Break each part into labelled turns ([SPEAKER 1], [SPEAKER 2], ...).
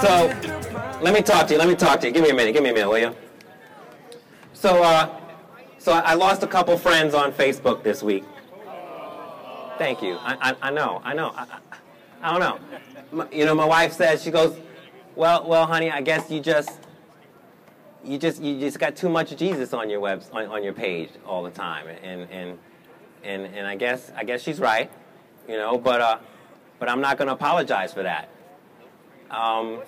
[SPEAKER 1] So, let me talk to you. Let me talk to you. Give me a minute. Give me a minute, will you? So, uh, so I lost a couple friends on Facebook this week. Thank you. I, I, I know. I know. I, I, don't know. My, you know, my wife says she goes, "Well, well, honey, I guess you just, you just, you just got too much Jesus on your web, on, on your page all the time." And and and and I guess I guess she's right. You know, but uh, but I'm not going to apologize for that. Um,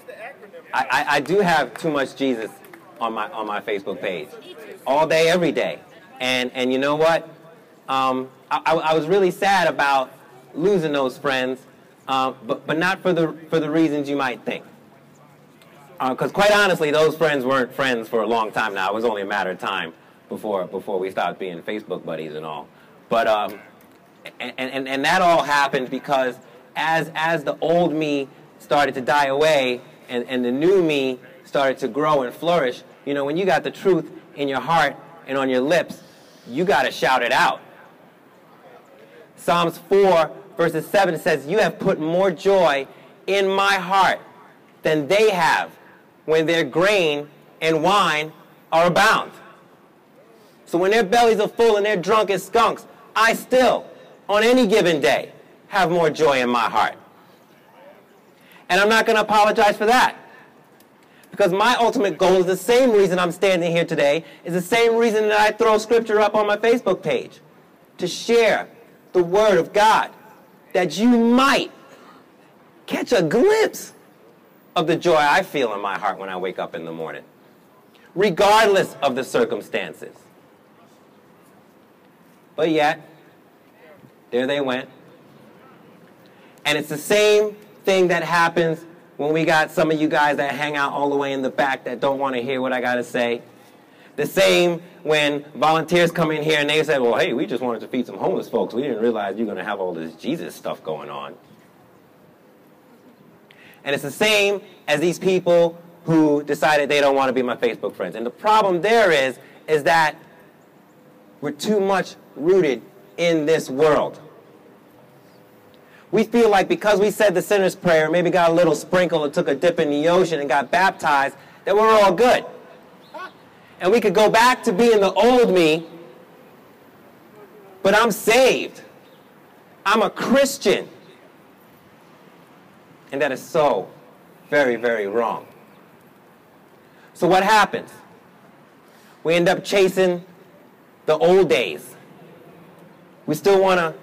[SPEAKER 1] I, I, I do have too much Jesus on my on my Facebook page, all day, every day, and and you know what? Um, I, I was really sad about losing those friends, uh, but but not for the for the reasons you might think. Because uh, quite honestly, those friends weren't friends for a long time now. It was only a matter of time before before we stopped being Facebook buddies and all. But um, and, and and that all happened because as as the old me started to die away and, and the new me started to grow and flourish, you know, when you got the truth in your heart and on your lips, you got to shout it out. Psalms 4, verses 7 says, You have put more joy in my heart than they have when their grain and wine are abound. So when their bellies are full and they're drunk as skunks, I still, on any given day, have more joy in my heart. And I'm not going to apologize for that. Because my ultimate goal is the same reason I'm standing here today, is the same reason that I throw scripture up on my Facebook page. To share the Word of God. That you might catch a glimpse of the joy I feel in my heart when I wake up in the morning. Regardless of the circumstances. But yet, there they went. And it's the same thing that happens when we got some of you guys that hang out all the way in the back that don't want to hear what I got to say. The same when volunteers come in here and they say, well, hey, we just wanted to feed some homeless folks. We didn't realize you're going to have all this Jesus stuff going on. And it's the same as these people who decided they don't want to be my Facebook friends. And the problem there is, is that we're too much rooted in this world we feel like because we said the sinner's prayer, maybe got a little sprinkle and took a dip in the ocean and got baptized, that we're all good. And we could go back to being the old me, but I'm saved. I'm a Christian. And that is so very, very wrong. So what happens? We end up chasing the old days. We still want to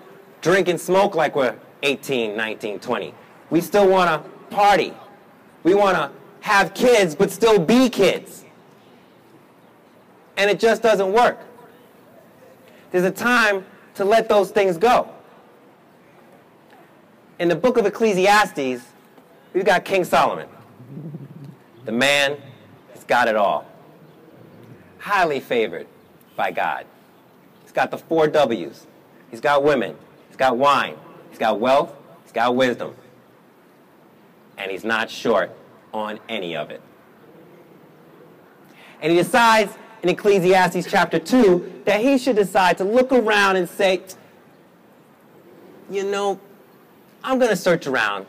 [SPEAKER 1] drink and smoke like we're 18, 19, 20. We still want to party. We want to have kids, but still be kids. And it just doesn't work. There's a time to let those things go. In the book of Ecclesiastes, we've got King Solomon. The man has got it all. Highly favored by God. He's got the four W's. He's got women. He's got wine. He's got wealth, he's got wisdom, and he's not short on any of it. And he decides in Ecclesiastes chapter 2 that he should decide to look around and say, you know, I'm going to search around.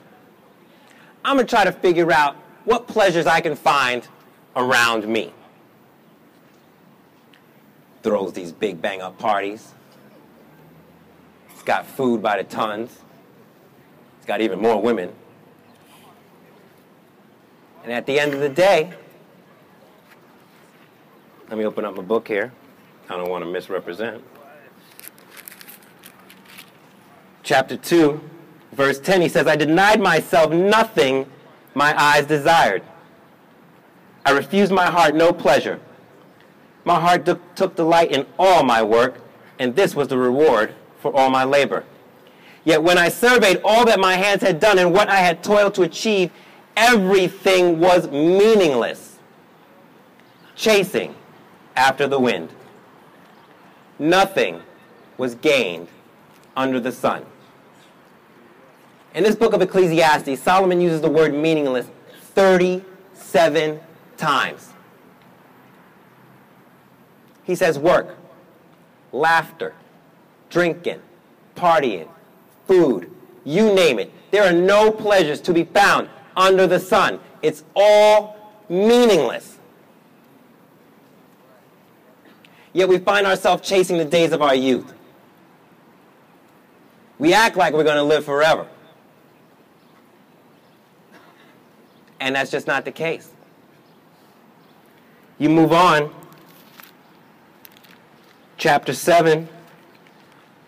[SPEAKER 1] I'm going to try to figure out what pleasures I can find around me. Throws these big bang up parties it's got food by the tons. It's got even more women. And at the end of the day, let me open up my book here. I don't want to misrepresent. Chapter 2, verse 10, he says, I denied myself nothing my eyes desired. I refused my heart no pleasure. My heart took delight in all my work, and this was the reward for all my labor. Yet when I surveyed all that my hands had done and what I had toiled to achieve, everything was meaningless. Chasing after the wind. Nothing was gained under the sun. In this book of Ecclesiastes, Solomon uses the word meaningless 37 times. He says work, laughter, drinking, partying, food, you name it. There are no pleasures to be found under the sun. It's all meaningless. Yet we find ourselves chasing the days of our youth. We act like we're going to live forever. And that's just not the case. You move on. Chapter 7,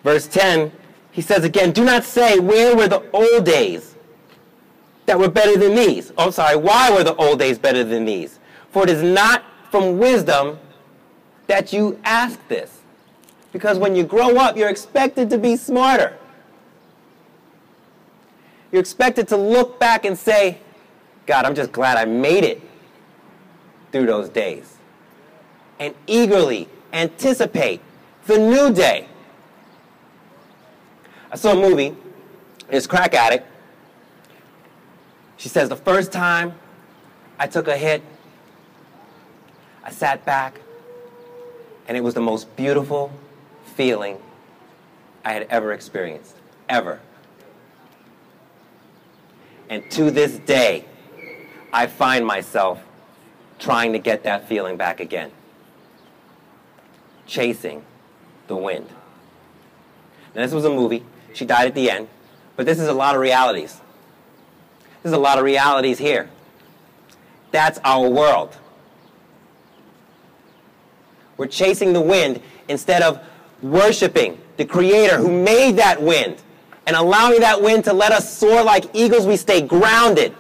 [SPEAKER 1] verse 10, he says again, Do not say, Where were the old days that were better than these? Oh, sorry, why were the old days better than these? For it is not from wisdom that you ask this. Because when you grow up, you're expected to be smarter. You're expected to look back and say, God, I'm just glad I made it through those days. And eagerly anticipate the new day. I saw a movie, It's crack addict. She says, The first time I took a hit, I sat back, and it was the most beautiful feeling I had ever experienced. Ever. And to this day, I find myself trying to get that feeling back again. Chasing the wind. Now, this was a movie. She died at the end. But this is a lot of realities. There's a lot of realities here. That's our world. We're chasing the wind instead of worshiping the Creator who made that wind and allowing that wind to let us soar like eagles. We stay grounded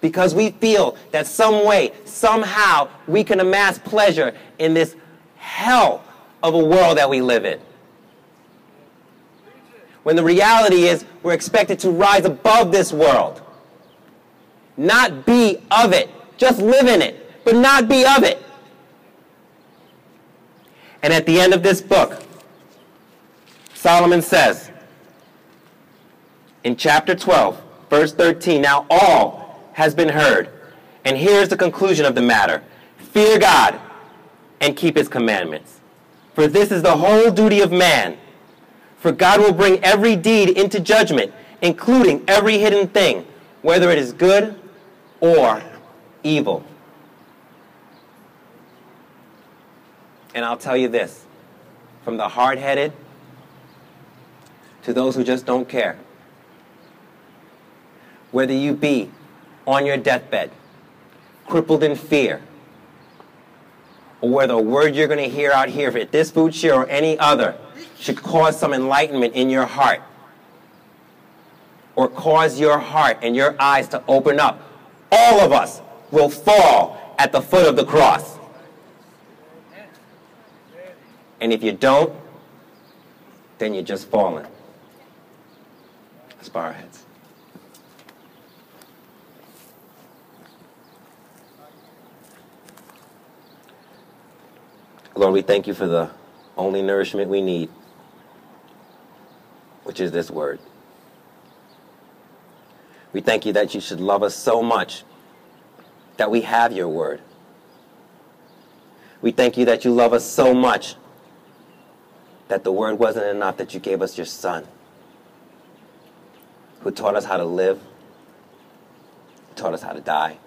[SPEAKER 1] because we feel that some way, somehow, we can amass pleasure in this hell of a world that we live in. When the reality is, we're expected to rise above this world, not be of it, just live in it, but not be of it. And at the end of this book, Solomon says in chapter 12, verse 13, Now all has been heard. And here's the conclusion of the matter Fear God and keep his commandments. For this is the whole duty of man. For God will bring every deed into judgment, including every hidden thing, whether it is good or evil. And I'll tell you this from the hard headed to those who just don't care. Whether you be on your deathbed, crippled in fear, or whether a word you're going to hear out here at this food share or any other should cause some enlightenment in your heart, or cause your heart and your eyes to open up, all of us will fall at the foot of the cross. And if you don't, then you're just falling. Let's bow our heads. Lord, we thank you for the only nourishment we need, which is this word. We thank you that you should love us so much that we have your word. We thank you that you love us so much that the word wasn't enough, that you gave us your son, who taught us how to live, taught us how to die,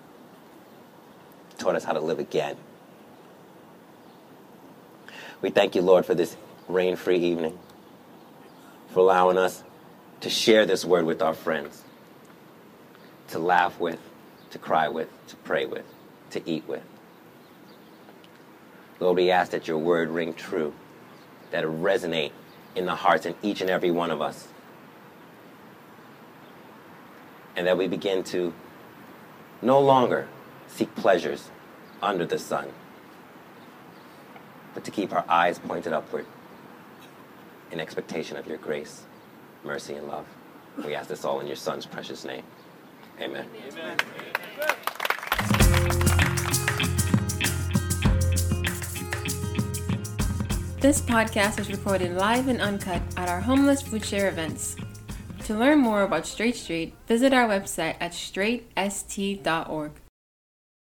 [SPEAKER 1] taught us how to live again. We thank you, Lord, for this rain free evening, for allowing us to share this word with our friends, to laugh with, to cry with, to pray with, to eat with. Lord, we ask that your word ring true, that it resonate in the hearts in each and every one of us, and that we begin to no longer seek pleasures under the sun but to keep our eyes pointed upward in expectation of your grace, mercy, and love. We ask this all in your Son's precious name. Amen. Amen.
[SPEAKER 2] This podcast was recorded live and uncut at our homeless food share events. To learn more about Straight Street, visit our website at straightst.org.